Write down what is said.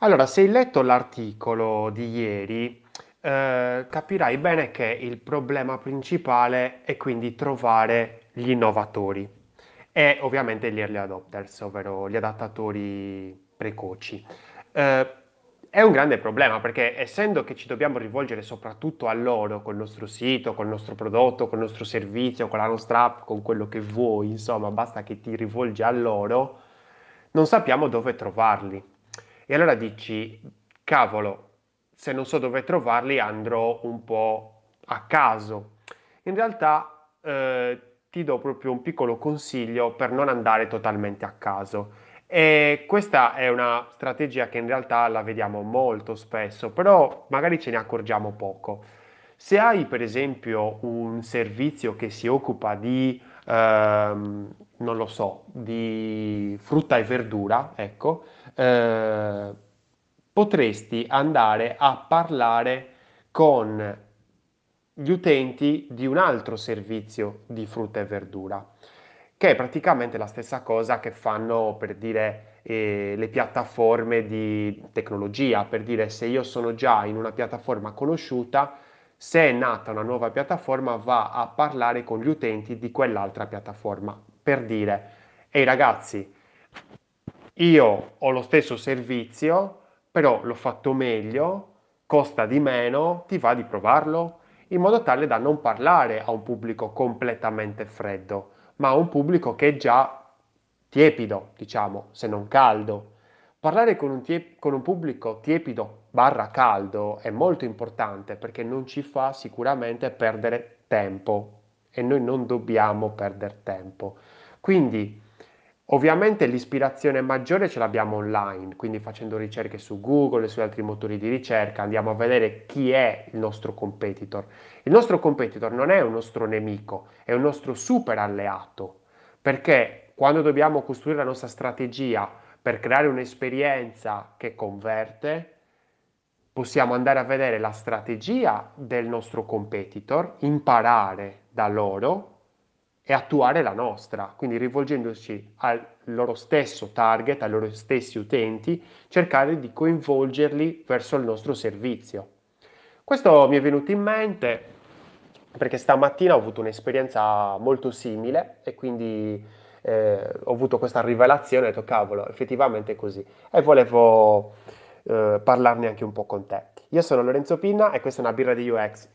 Allora, se hai letto l'articolo di ieri, eh, capirai bene che il problema principale è quindi trovare gli innovatori e ovviamente gli early adopters, ovvero gli adattatori precoci. Eh, è un grande problema perché essendo che ci dobbiamo rivolgere soprattutto a loro col nostro sito, col nostro prodotto, col nostro servizio, con la nostra app, con quello che vuoi, insomma, basta che ti rivolgi a loro, non sappiamo dove trovarli. E allora dici, cavolo, se non so dove trovarli andrò un po' a caso. In realtà eh, ti do proprio un piccolo consiglio per non andare totalmente a caso. E questa è una strategia che in realtà la vediamo molto spesso, però magari ce ne accorgiamo poco. Se hai per esempio un servizio che si occupa di, ehm, non lo so, di frutta e verdura, ecco, eh, potresti andare a parlare con gli utenti di un altro servizio di frutta e verdura, che è praticamente la stessa cosa che fanno per dire eh, le piattaforme di tecnologia, per dire se io sono già in una piattaforma conosciuta, se è nata una nuova piattaforma va a parlare con gli utenti di quell'altra piattaforma, per dire, ehi ragazzi, io ho lo stesso servizio, però l'ho fatto meglio, costa di meno, ti va di provarlo? In modo tale da non parlare a un pubblico completamente freddo, ma a un pubblico che è già tiepido, diciamo, se non caldo. Parlare con un, tie- con un pubblico tiepido barra caldo è molto importante perché non ci fa sicuramente perdere tempo e noi non dobbiamo perdere tempo. Quindi Ovviamente l'ispirazione maggiore ce l'abbiamo online, quindi facendo ricerche su Google e su altri motori di ricerca andiamo a vedere chi è il nostro competitor. Il nostro competitor non è un nostro nemico, è un nostro super alleato, perché quando dobbiamo costruire la nostra strategia per creare un'esperienza che converte, possiamo andare a vedere la strategia del nostro competitor, imparare da loro e attuare la nostra, quindi rivolgendoci al loro stesso target, ai loro stessi utenti, cercare di coinvolgerli verso il nostro servizio. Questo mi è venuto in mente perché stamattina ho avuto un'esperienza molto simile e quindi eh, ho avuto questa rivelazione ho detto cavolo, effettivamente è così e volevo eh, parlarne anche un po' con te. Io sono Lorenzo Pinna e questa è una birra di UX